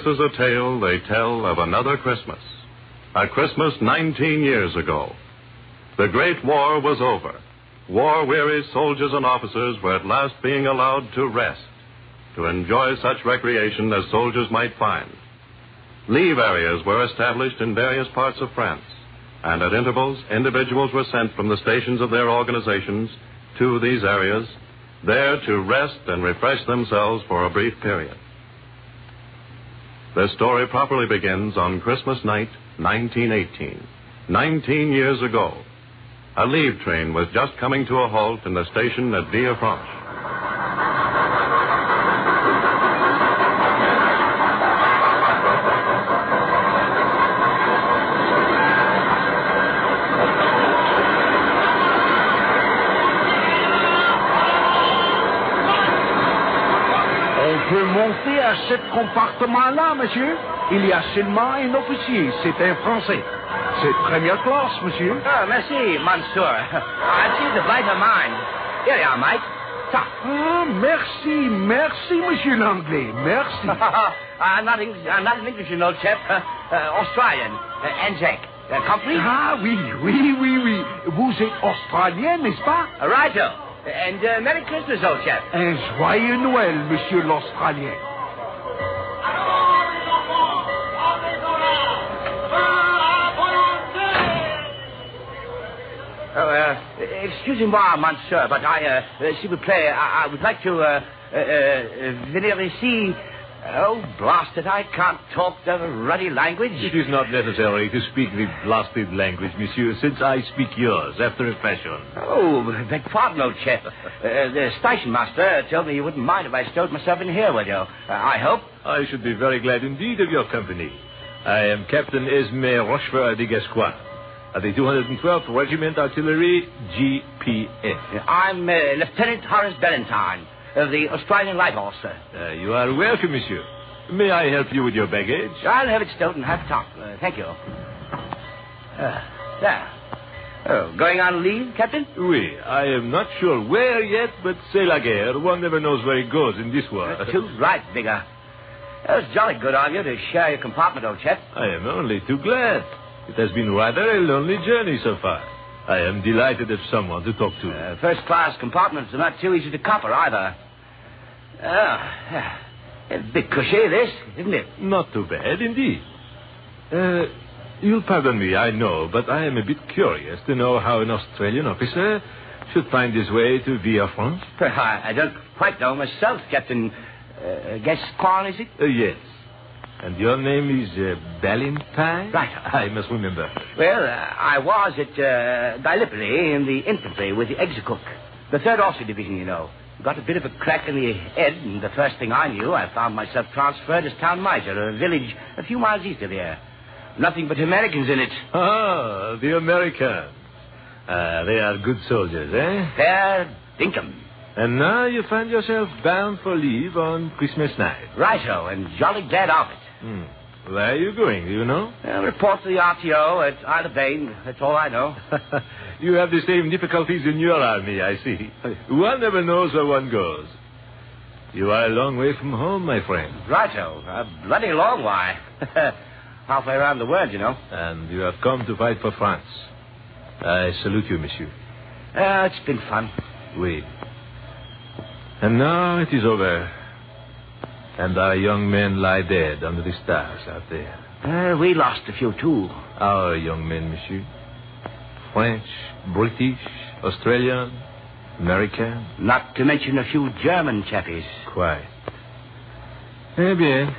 This is a tale they tell of another Christmas. A Christmas 19 years ago. The Great War was over. War weary soldiers and officers were at last being allowed to rest, to enjoy such recreation as soldiers might find. Leave areas were established in various parts of France, and at intervals, individuals were sent from the stations of their organizations to these areas, there to rest and refresh themselves for a brief period. The story properly begins on Christmas night, 1918. 19 years ago. A leave train was just coming to a halt in the station at Villefranche. Ce compartiment-là, monsieur. Il y a seulement un officier. C'est un Français. C'est première classe, monsieur. Oh, merci, monsieur. I see the brighter mind. Here you are. Ta. Ah, merci, merci, monsieur l'anglais. Merci. I'm not English, I'm not English, you know, chap. Uh, Australian. Uh, Anzac. Uh, company? Ah, oui, oui, oui, oui. Vous êtes australien, n'est-ce pas? Righto. And uh, Merry Christmas, old chap. Un joyeux Noël, monsieur l'Australien. Uh, excusez-moi, monsieur, but I, uh, uh, s'il vous plaît, I, I would like to, uh, uh, uh, venir ici. Oh, blast it, I can't talk the ruddy language. It is not necessary to speak the blasted language, monsieur, since I speak yours after a fashion. Oh, beg pardon, old chap. Uh, the station master told me you wouldn't mind if I stowed myself in here with you. Uh, I hope. I should be very glad indeed of your company. I am Captain Esme Rochefort de Gascoigne, of the 212th Regiment Artillery, GPS. I'm uh, Lieutenant Horace Ballantyne of the Australian Light Horse, sir. Uh, you are welcome, monsieur. May I help you with your baggage? I'll have it stowed in half top. Uh, thank you. Uh, there. Oh, going on leave, Captain? Oui, I am not sure where yet, but c'est la guerre. One never knows where it goes in this war. Uh, too right, Bigger. That was jolly good of you to share your compartment, old chap. I am only too glad. It has been rather a lonely journey so far. I am delighted have someone to talk to. Uh, first class compartments are not too easy to copper either. Ah, a bit cushy, this, isn't it? Not too bad, indeed. Uh, you'll pardon me, I know, but I am a bit curious to know how an Australian officer should find his way to Villefranche. I, I don't quite know myself, Captain. Uh, Gascoigne, is it? Uh, yes. And your name is uh, Ballantyne? Right. I must remember. Well, uh, I was at uh, Gallipoli in the infantry with the Execook, the 3rd Aussie Division, you know. Got a bit of a crack in the head, and the first thing I knew, I found myself transferred as town miser, a village a few miles east of here. Nothing but Americans in it. Ah, the Americans. Ah, they are good soldiers, eh? Fair dinkum. And now you find yourself bound for leave on Christmas night. Righto, and jolly glad of it. Hmm. Where are you going, do you know? Uh, report to the RTO at Aix-les-Bains. That's all I know. you have the same difficulties in your army, I see. One never knows where one goes. You are a long way from home, my friend. Righto. A bloody long way. Halfway around the world, you know. And you have come to fight for France. I salute you, monsieur. Uh, it's been fun. Oui. And now it is over. And our young men lie dead under the stars out there. Uh, we lost a few, too. Our young men, monsieur. French, British, Australian, American. Not to mention a few German chappies. Quite. Eh bien.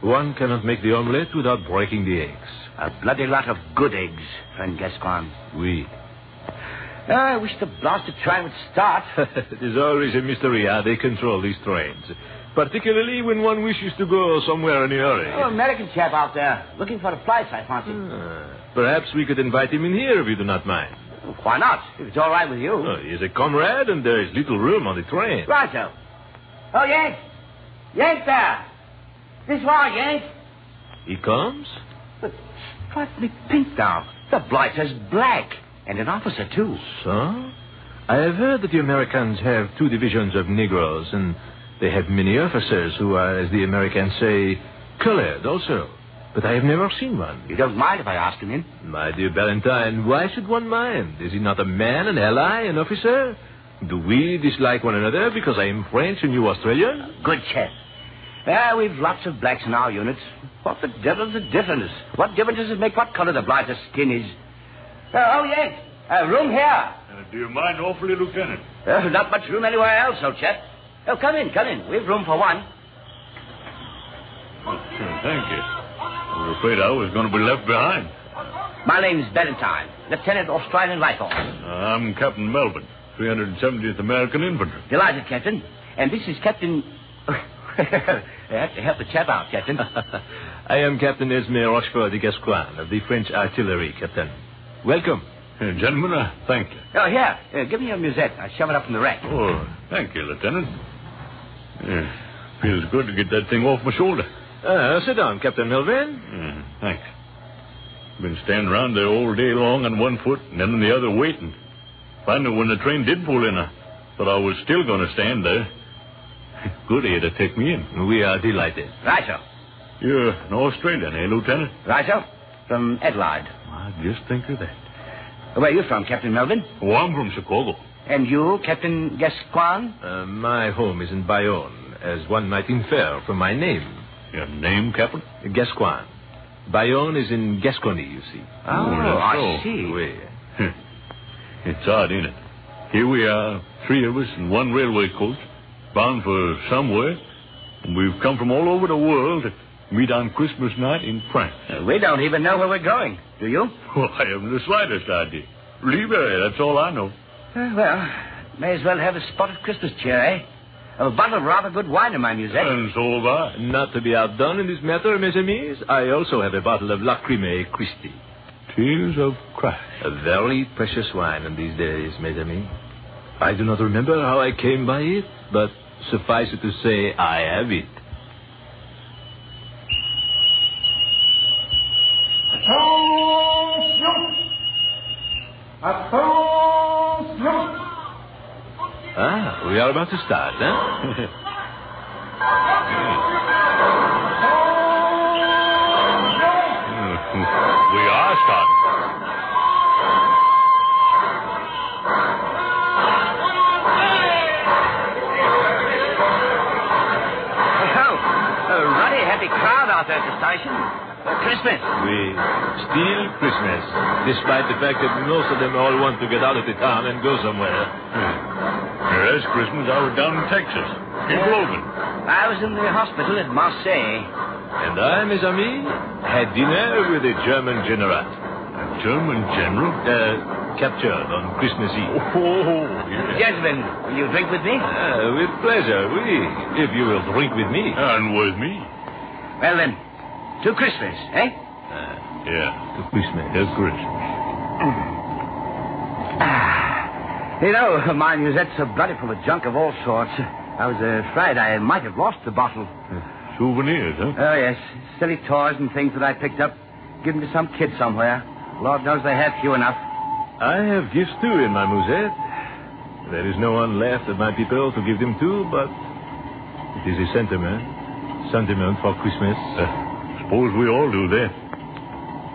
One cannot make the omelette without breaking the eggs. A bloody lot of good eggs, friend Gascoigne. Oui. Uh, I wish the blasted train would start. it is always a mystery how they control these trains. Particularly when one wishes to go somewhere in a hurry. Oh, American chap out there, looking for a place, I fancy. Ah, perhaps we could invite him in here if you do not mind. Why not? If it's all right with you. Oh, he is a comrade, and there is little room on the train. Righto. Oh, Yank. Yank there. This way, Yank. He comes? But strike me pink now. The blighter's black. And an officer, too. So? I have heard that the Americans have two divisions of Negroes, and they have many officers who are, as the Americans say, colored also. But I have never seen one. You don't mind if I ask him in? My dear Valentine, why should one mind? Is he not a man, an ally, an officer? Do we dislike one another because I am French and you Australian? Good chap. Yeah, we've lots of blacks in our units. What the devil's the difference? What difference does it make what color the blighter's skin is? Uh, oh, yes. Uh, room here. Uh, do you mind awfully, Lieutenant? Uh, not much room anywhere else, old chap. Oh, come in, come in. We've room for one. Oh, sure, thank you. I was afraid I was going to be left behind. My name's Valentine, Lieutenant Australian Rifles. Uh, I'm Captain Melvin, 370th American Infantry. Delighted, Captain. And this is Captain... I have to help the chap out, Captain. I am Captain Esme Rochefort de Gascoigne of the French Artillery, Captain. Welcome. Uh, gentlemen, uh, thank you. Oh, here. Uh, give me your musette. I'll shove it up in the rack. Oh, thank you, Lieutenant. Yeah, feels good to get that thing off my shoulder. Uh, sit down, Captain Melvin. Uh, thanks. Been standing around there all day long on one foot and then on the other waiting. Finally, when the train did pull in, I thought I was still going to stand there. Good of you to take me in. We are delighted. Right, sir. You're an Australian, eh, Lieutenant? Right, sir. From Adelaide. I just think of that. Where are you from, Captain Melvin? Oh, I'm from Chicago. And you, Captain Gascoigne? Uh, my home is in Bayonne, as one might infer from my name. Your name, Captain? Gascoigne. Bayonne is in Gascony, you see. Oh, that's I so. see. Oui. It's odd, ain't it? Here we are, three of us in one railway coach, bound for somewhere, and we've come from all over the world to meet on Christmas night in France. Uh, we don't even know where we're going. Do you? Well, I haven't the slightest idea. Leave that's all I know. Uh, well, may as well have a spot of Christmas cheer, eh? A bottle of rather good wine in my musette. And so have I. Not to be outdone in this matter, mes amis, I also have a bottle of Lachryma Christi. Tears of Christ. A very precious wine in these days, mes amis. I do not remember how I came by it, but suffice it to say, I have it. Ah, we are about to start, huh? we are starting. A ruddy happy crowd out there at the station. Uh, Christmas. We still Christmas, despite the fact that most of them all want to get out of the town and go somewhere. Yes, Christmas, I was down in Texas. In Logan. I was in the hospital at Marseille. And I, mes amis, had dinner with a German general. A German general? Uh, captured on Christmas Eve. Oh, yes. Gentlemen, will you drink with me? Ah, with pleasure, oui, if you will drink with me. And with me. Well, then, to Christmas, eh? Ah, Yeah. to Christmas. To Christmas. You know, my musette's so bloody full of junk of all sorts. I was afraid I might have lost the bottle. Souvenirs, huh? Oh, yes. Silly toys and things that I picked up. Given to some kid somewhere. Lord knows they have few enough. I have gifts too in my musette. There is no one left of my people to give them to, but It is a sentiment. Sentiment for Christmas. Uh, suppose we all do that.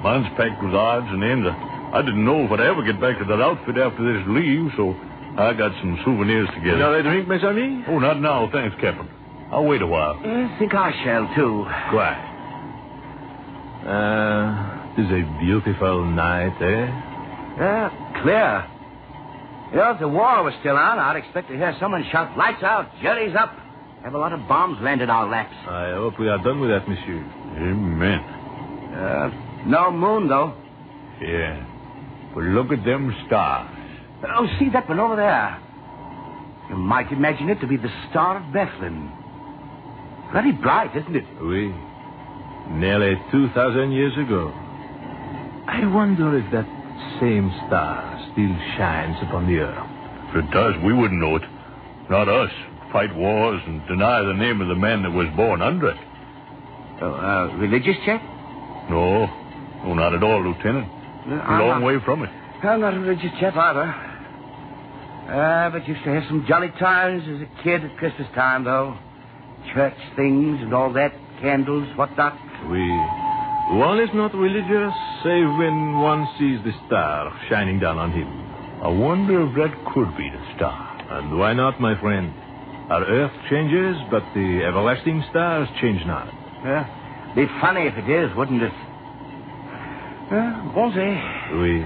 Mine's packed with odds and ends. I didn't know if I'd ever get back to that outfit after this leave, so I got some souvenirs together. Another drink, mes amis? Oh, not now, thanks, Captain. I'll wait a while. I think I shall, too. Quiet. Uh, it is a beautiful night, eh? Yeah, clear. You know, if the war was still on, I'd expect to hear someone shout, lights out, jury's up. Have a lot of bombs landed our laps. I hope we are done with that, monsieur. Amen. Uh, no moon, though. Yeah. But look at them stars. Oh, see that one over there? You might imagine it to be the Star of Bethlehem. Very bright, isn't it? Oui. Nearly 2,000 years ago. I wonder if that same star still shines upon the earth. If it does, we wouldn't know it. Not us. Fight wars and deny the name of the man that was born under it. Oh, uh, religious check? No. No, not at all, Lieutenant. A long way from it. I'm not a religious chap either. Uh, but used to have some jolly times as a kid at Christmas time, though. Church things and all that, candles, whatnot. We. One is not religious, save when one sees the star shining down on him. I wonder if that could be the star. And why not, my friend? Our earth changes, but the everlasting stars change not. Yeah. Be funny if it is, wouldn't it? Uh, won't they? We.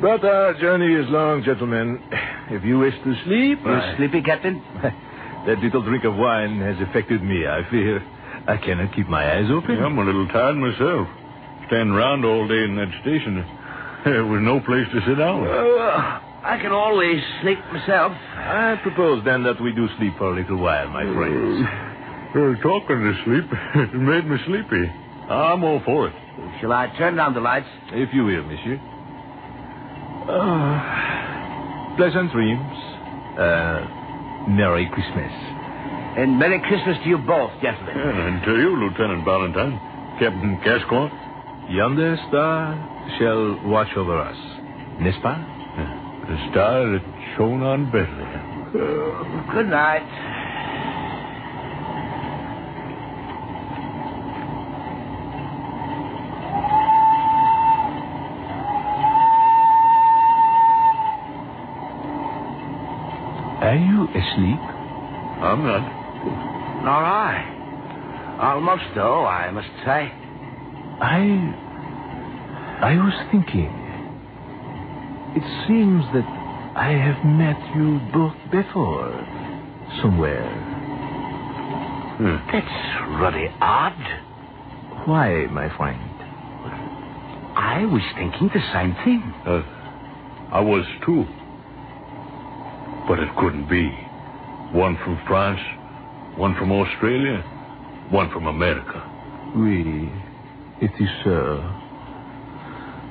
But our journey is long, gentlemen. If you wish to sleep. You I- sleepy, Captain? that little drink of wine has affected me, I fear. I cannot keep my eyes open. I'm a little tired myself. Standing around all day in that station. There was no place to sit down. Uh, I can always sleep myself. I propose then that we do sleep for a little while, my friends. Uh, talking to sleep, it made me sleepy. I'm all for it. Shall I turn down the lights? If you will, monsieur. Ah, pleasant dreams. Uh, Merry Christmas. And Merry Christmas to you both, gentlemen. And to you, Lieutenant Valentine. Captain Gascoigne. Yonder star shall watch over us. N'est-ce pas? The star that shone on Bethlehem. Good night. You asleep? I'm not. Nor I. Almost, though, I must say. I. I was thinking. It seems that I have met you both before. Somewhere. Hmm. That's really odd. Why, my friend? I was thinking the same thing. Uh, I was too. But it couldn't be. One from France, one from Australia, one from America. Oui, it is so.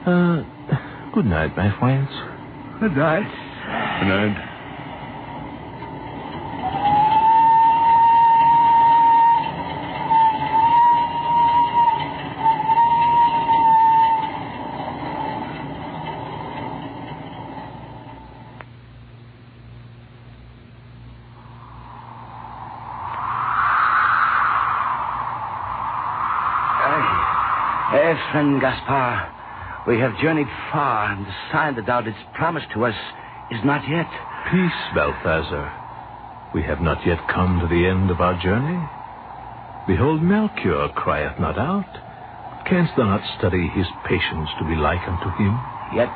Uh, good night, my friends. Good night. Good night. Eh, friend Gaspar, we have journeyed far, and the sign that thou didst promise to us is not yet. Peace, Balthazar. We have not yet come to the end of our journey. Behold, Melchior crieth not out. Canst thou not study his patience to be like unto him? Yet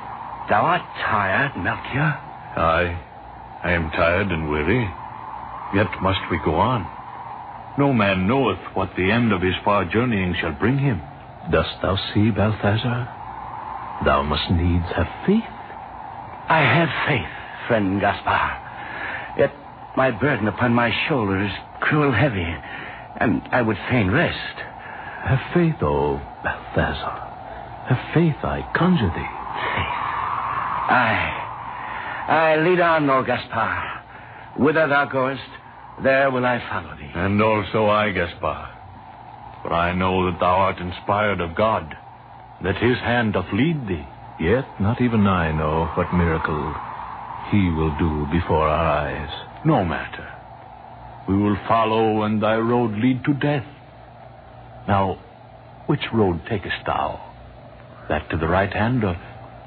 thou art tired, Melchior. I, I am tired and weary. Yet must we go on. No man knoweth what the end of his far journeying shall bring him. Dost thou see, Balthazar? Thou must needs have faith. I have faith, friend Gaspar. Yet my burden upon my shoulder is cruel heavy, and I would fain rest. Have faith, O Balthazar. Have faith, I conjure thee. Faith. Aye. I lead on, O Gaspar. Whither thou goest, there will I follow thee. And also I, Gaspar. For I know that thou art inspired of God, that his hand doth lead thee. Yet not even I know what miracle he will do before our eyes. No matter. we will follow, and thy road lead to death. Now, which road takest thou? That to the right hand or,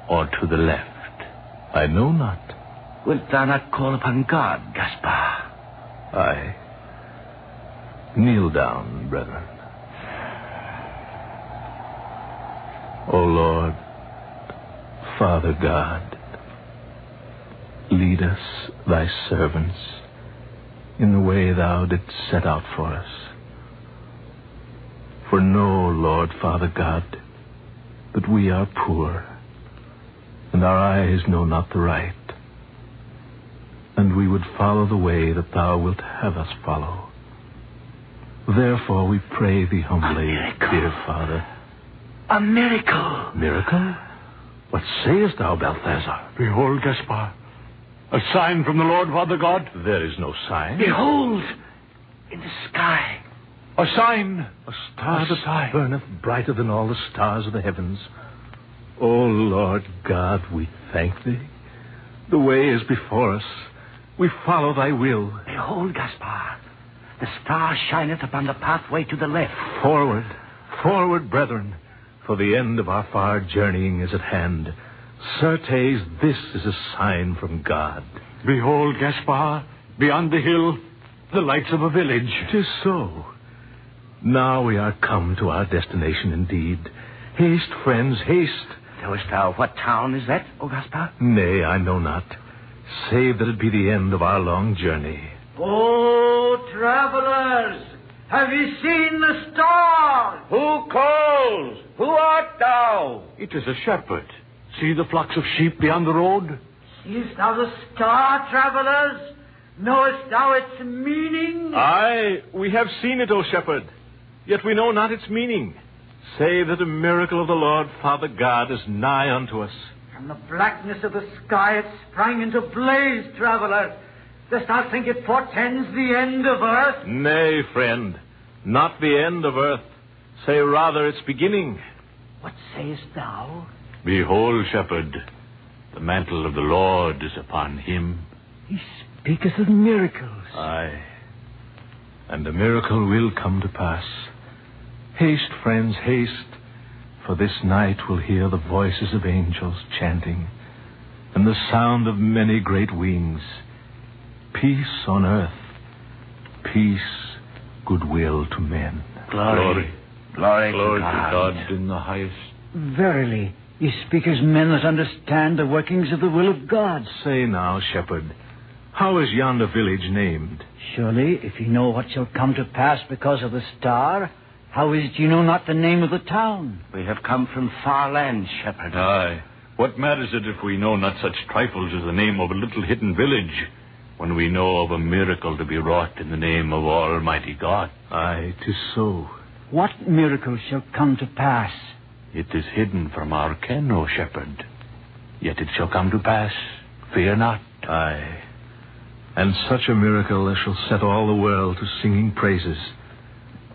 or to the left? I know not. Wilt thou not call upon God, Gaspar? Aye. Kneel down, brethren. O Lord, Father God, lead us, thy servants, in the way thou didst set out for us. For know, Lord, Father God, that we are poor, and our eyes know not the right, and we would follow the way that thou wilt have us follow. Therefore we pray thee humbly, dear Father. A miracle. Miracle? What sayest thou, Balthazar? Behold, Gaspar, a sign from the Lord Father God. There is no sign. Behold, in the sky. A sign. A star A that sign. burneth brighter than all the stars of the heavens. O Lord God, we thank thee. The way is before us. We follow thy will. Behold, Gaspar. The star shineth upon the pathway to the left. Forward, forward, brethren, for the end of our far journeying is at hand. Certes, this is a sign from God. Behold, Gaspar, beyond the hill, the lights of a village. Tis so. Now we are come to our destination indeed. Haste, friends, haste. Knowest thou what town is that, O Gaspar? Nay, I know not. Save that it be the end of our long journey. Oh, travelers, have ye seen the star? Who calls? Who art thou? It is a shepherd. See the flocks of sheep beyond the road? Seest thou the star, travelers? Knowest thou its meaning? Aye, we have seen it, O shepherd. Yet we know not its meaning, save that a miracle of the Lord Father God is nigh unto us. From the blackness of the sky it sprang into blaze, traveler. Dost thou think it portends the end of earth? Nay, friend, not the end of earth. Say rather its beginning. What sayest thou? Behold, shepherd, the mantle of the Lord is upon him. He speaketh of miracles. Aye. And the miracle will come to pass. Haste, friends, haste, for this night will hear the voices of angels chanting, and the sound of many great wings. Peace on earth, peace, goodwill to men. Glory. Glory, Glory to to God. God in the highest. Verily, ye speak as men that understand the workings of the will of God. Say now, shepherd, how is yonder village named? Surely, if ye know what shall come to pass because of the star, how is it ye know not the name of the town? We have come from far lands, shepherd. Aye. What matters it if we know not such trifles as the name of a little hidden village, when we know of a miracle to be wrought in the name of Almighty God? Aye, 'tis so. What miracle shall come to pass? It is hidden from our ken, O shepherd. Yet it shall come to pass. Fear not. Aye. And such a miracle as shall set all the world to singing praises,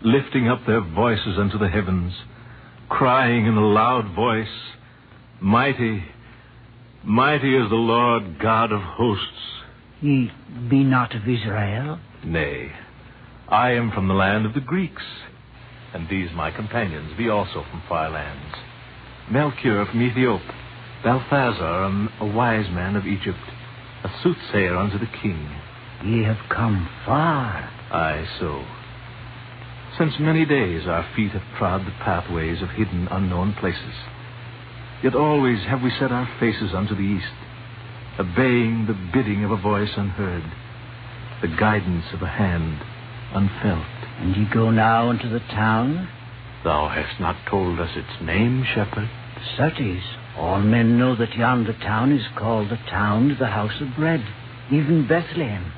lifting up their voices unto the heavens, crying in a loud voice, Mighty, mighty is the Lord God of hosts. Ye be not of Israel? Nay, I am from the land of the Greeks, and these my companions be also from far lands. Melchior from Ethiopia, Balthazar, a wise man of Egypt, a soothsayer unto the king. Ye have come far. Aye, so. Since many days our feet have trod the pathways of hidden, unknown places. Yet always have we set our faces unto the east, obeying the bidding of a voice unheard, the guidance of a hand unfelt. And ye go now into the town? Thou hast not told us its name, shepherd. Certes, all men know that yonder town is called the town of the house of bread, even Bethlehem.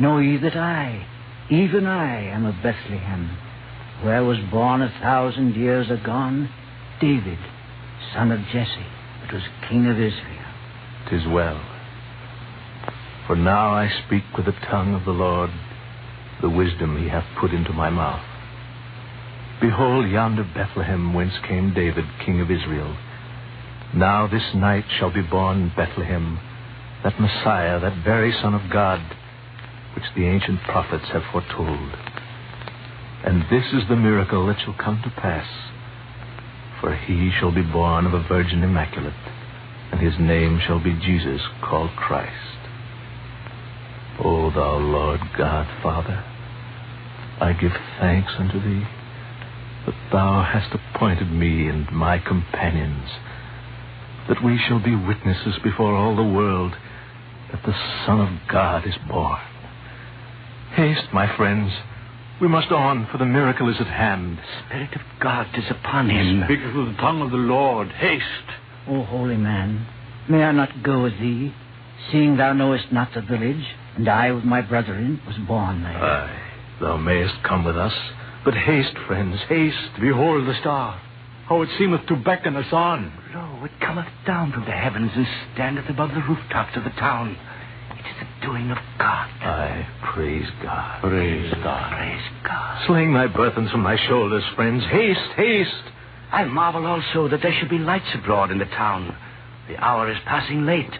Know ye that I, even I, am of Bethlehem, where was born a thousand years agone David, son of Jesse, that was king of Israel. Tis well. For now I speak with the tongue of the Lord, the wisdom he hath put into my mouth. Behold yonder Bethlehem whence came David, king of Israel. Now this night shall be born in Bethlehem that Messiah, that very Son of God, which the ancient prophets have foretold. And this is the miracle that shall come to pass. For he shall be born of a virgin immaculate, and his name shall be Jesus, called Christ. O thou Lord God, Father, I give thanks unto thee that thou hast appointed me and my companions, that we shall be witnesses before all the world that the Son of God is born. Haste, my friends. We must on, for the miracle is at hand. The Spirit of God is upon him. Speak of the tongue of the Lord. Haste. O holy man, may I not go with thee, seeing thou knowest not the village, and I with my brethren was born there? Aye, thou mayest come with us. But haste, friends, haste. Behold the star. How it seemeth to beckon us on. Lo, it cometh down from the heavens and standeth above the rooftops of the town. It is the doing of God. Aye, praise God. Praise God. Praise God. Sling thy burthens from thy shoulders, friends. Haste, haste. I marvel also that there should be lights abroad in the town. The hour is passing late,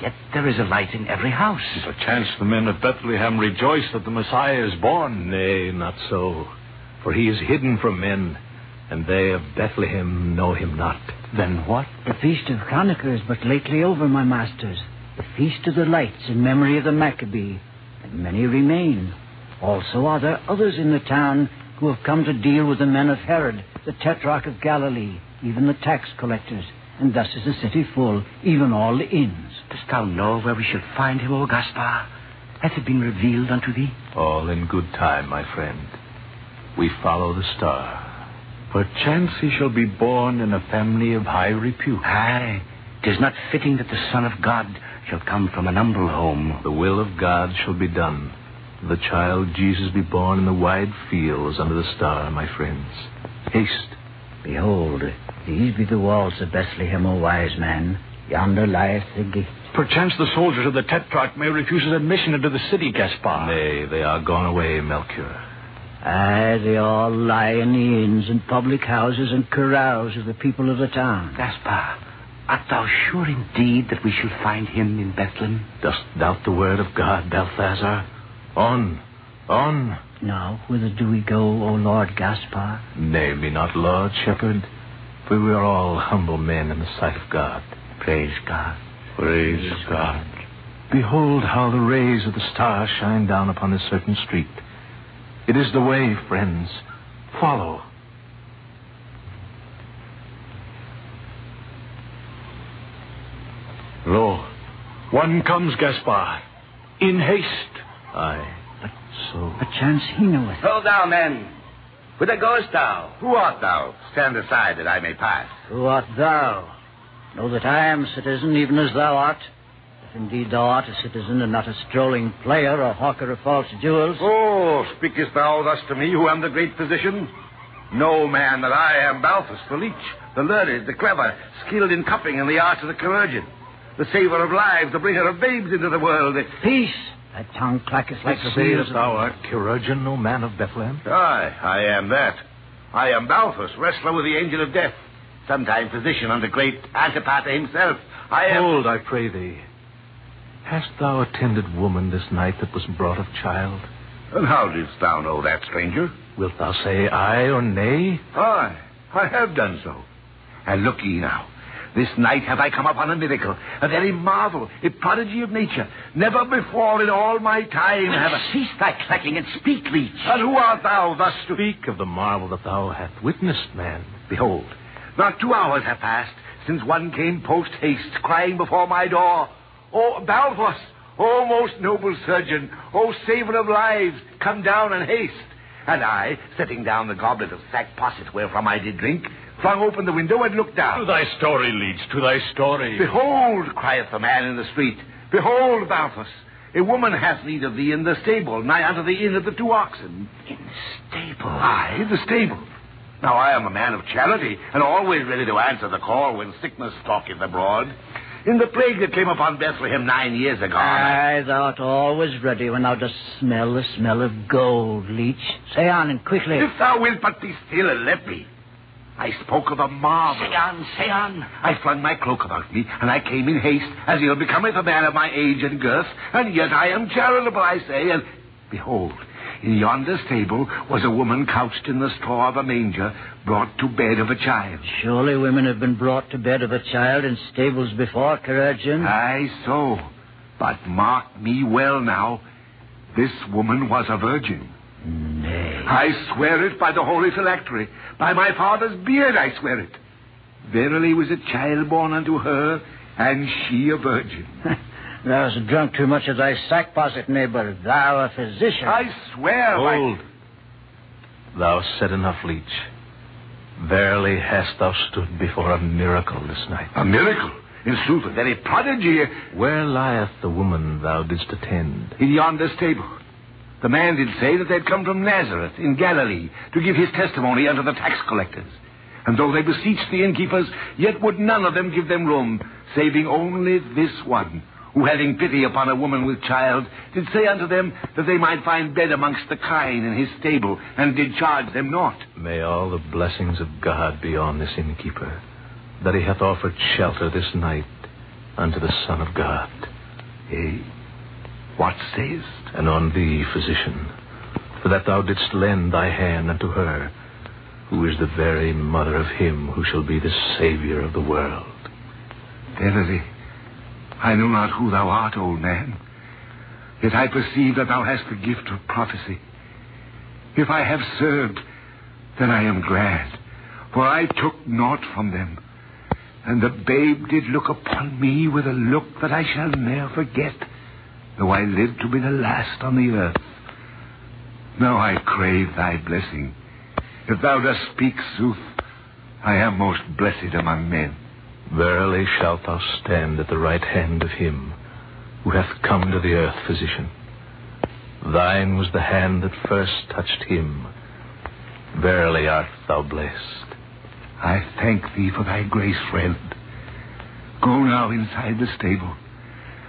yet there is a light in every house. Perchance the men of Bethlehem rejoice that the Messiah is born. Nay, not so. For he is hidden from men, and they of Bethlehem know him not. Then what? The feast of Hanukkah is but lately over, my masters. The feast of the lights in memory of the Maccabee, and many remain. Also are there others in the town who have come to deal with the men of Herod, the tetrarch of Galilee, even the tax collectors, and thus is the city full, even all the inns. Dost thou know where we should find him, O Gaspar? Hath it been revealed unto thee? All in good time, my friend. We follow the star. Perchance he shall be born in a family of high repute. Aye. Tis not fitting that the Son of God shall come from an humble home. The will of God shall be done. The child Jesus be born in the wide fields under the star, my friends. Haste. Behold, these be the walls of Bethlehem, O wise man. Yonder lieth the gate. Perchance the soldiers of the Tetrarch may refuse us admission into the city, Gaspar. Nay, they are gone away, Melchior. Aye, they all lie in the inns and public houses and carouse of the people of the town. Gaspar, art thou sure indeed that we shall find him in Bethlehem? Dost doubt the word of God, Balthazar? On, on. Now, whither do we go, O Lord Gaspar? Nay, be not Lord Shepherd, for we are all humble men in the sight of God. Praise God. Praise God. Behold how the rays of the star shine down upon a certain street. It is the way, friends. Follow. Lo, one comes, Gaspar. In haste. Aye, but so. Perchance he knoweth. Hold thou, men. Whither goest thou? Who art thou? Stand aside that I may pass. Who art thou? Know that I am citizen, even as thou art. If indeed thou art a citizen and not a strolling player or hawker of false jewels. Oh, speakest thou thus to me, who am the great physician? Know, man, that I am Balthus, the leech, the learned, the clever, skilled in cupping and the arts of the chirurgeon, the saver of lives, the bringer of babes into the world. the- Peace! Thy tongue clacketh like the wheels Sayest thou art chirurgeon, O man of Bethlehem? Aye, I am that. I am Balthus, wrestler with the angel of death, sometime physician under great Antipater himself. I am. Hold, I pray thee. Hast thou attended woman this night that was brought of child? And how didst thou know that, stranger? Wilt thou say aye or nay? Aye, I have done so. And look ye now. This night have I come upon a miracle, a very marvel, a prodigy of nature. Never before in all my time have I... Cease thy clacking and speak, leech. And who art thou thus to... Speak of the marvel that thou hast witnessed, man. Behold, Not two hours have passed since one came post haste, crying before my door, O Balthus, O most noble surgeon, O saver of lives, come down and haste. And I, setting down the goblet of sack posset wherefrom I did drink, flung open the window and looked down. To thy story, Leech, to thy story. Behold, crieth the man in the street, behold, Balthus, a woman hath need of thee in the stable, nigh unto the inn of the two oxen. In the stable. Aye, the stable. Now I am a man of charity, and always ready to answer the call when sickness stalketh abroad. In the plague that came upon Bethlehem nine years ago. Aye, thou art always ready when thou dost smell the smell of gold, leech. Say on and quickly. If thou wilt but be still and let me. I spoke of a marvel. Say on, say on. I flung my cloak about me, and I came in haste, as ill becometh a man of my age and girth, and yet I am charitable, I say, and behold, in yonder stable was a woman couched in the straw of a manger, brought to bed of a child. Surely women have been brought to bed of a child in stables before, chirurgeon. Aye, so. But mark me well now. This woman was a virgin. Nay. I swear it by the holy phylactery. By my father's beard I swear it. Verily was a child born unto her, and she a virgin. Thou hast drunk too much of thy sack posset, neighbor. Thou a physician. I swear by... Hold. Thou said enough, leech. Verily hast thou stood before a miracle this night. A miracle. In sooth, a very prodigy. Where lieth the woman thou didst attend? In yonder stable. The man did say that they had come from Nazareth in Galilee to give his testimony unto the tax collectors. And though they beseeched the innkeepers, yet would none of them give them room, saving only this one, who having pity upon a woman with child, did say unto them that they might find bed amongst the kine in his stable, and did charge them naught. May all the blessings of God be on this innkeeper, that he hath offered shelter this night unto the Son of God. Eh? What sayest? and on thee, physician, for that thou didst lend thy hand unto her, who is the very mother of him who shall be the Savior of the world. Verily, I know not who thou art, old man. Yet I perceive that thou hast the gift of prophecy. If I have served, then I am glad, for I took naught from them. And the babe did look upon me with a look that I shall ne'er forget, though I live to be the last on the earth. Now I crave thy blessing. If thou dost speak sooth, I am most blessed among men. Verily shalt thou stand at the right hand of him who hath come to the earth, physician. Thine was the hand that first touched him. Verily art thou blessed. I thank thee for thy grace, friend. Go now inside the stable.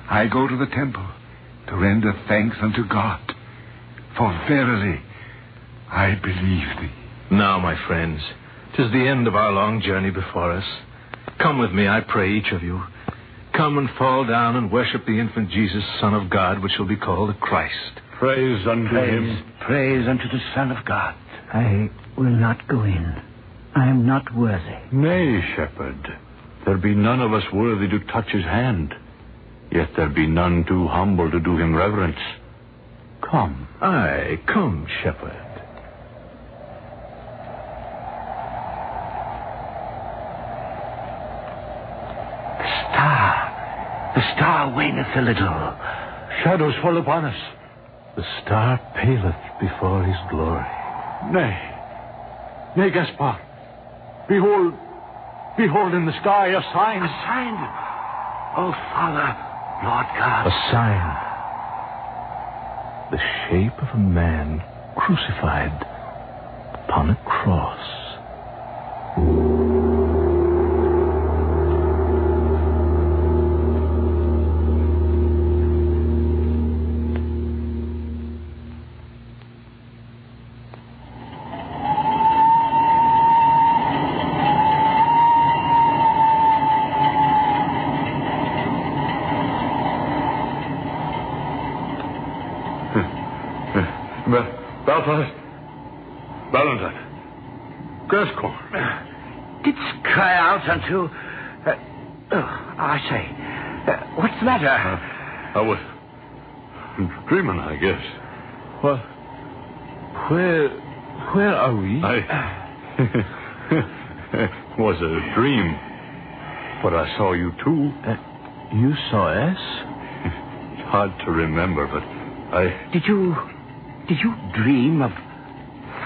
I go to the temple to render thanks unto God. For verily, I believe thee. Now, my friends, 'tis the end of our long journey before us. Come with me, I pray, each of you. Come and fall down and worship the infant Jesus, Son of God, which shall be called the Christ. Praise unto Praise, him. praise unto the Son of God. I will not go in. I am not worthy. Nay, shepherd. There be none of us worthy to touch his hand. Yet there be none too humble to do him reverence. Come. Aye, come, shepherd. The star. The star waneth a little. Shadows fall upon us. The star paleth before his glory. Nay. Nay, Gaspar. Behold. Behold in the sky a sign. A sign. Oh, Father, Lord God. A sign. The shape of a man crucified upon a cross. Ba- Belfast. Valentine. Gascoigne. Didst cry out unto. Uh, oh, I say. Uh, what's the matter? I was dreaming, I guess. What? Where. Where are we? I. it was a dream. But I saw you too. Uh, you saw us? It's hard to remember, but I. Did you. Did you dream of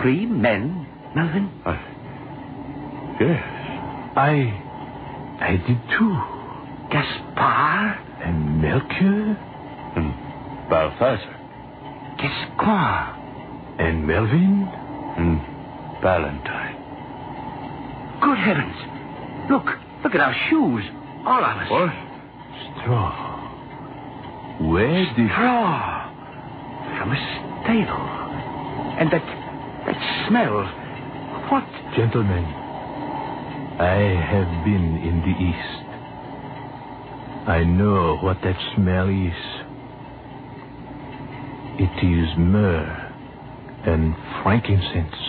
three men, Melvin? I. Yes. I. I did too. Gaspar? And Melchior? And Balthazar. Gascoigne? And Melvin? And Valentine. Good heavens. Look. Look at our shoes. All of us. What? Straw. Where did. Straw. From a stable. And that. that smell. What? Gentlemen, I have been in the East. I know what that smell is. It is myrrh and frankincense.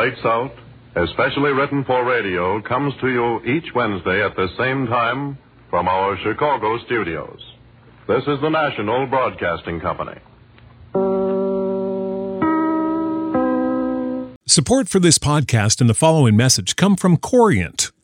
Lights Out, especially written for radio, comes to you each Wednesday at the same time from our Chicago studios. This is the National Broadcasting Company. Support for this podcast and the following message come from Corient.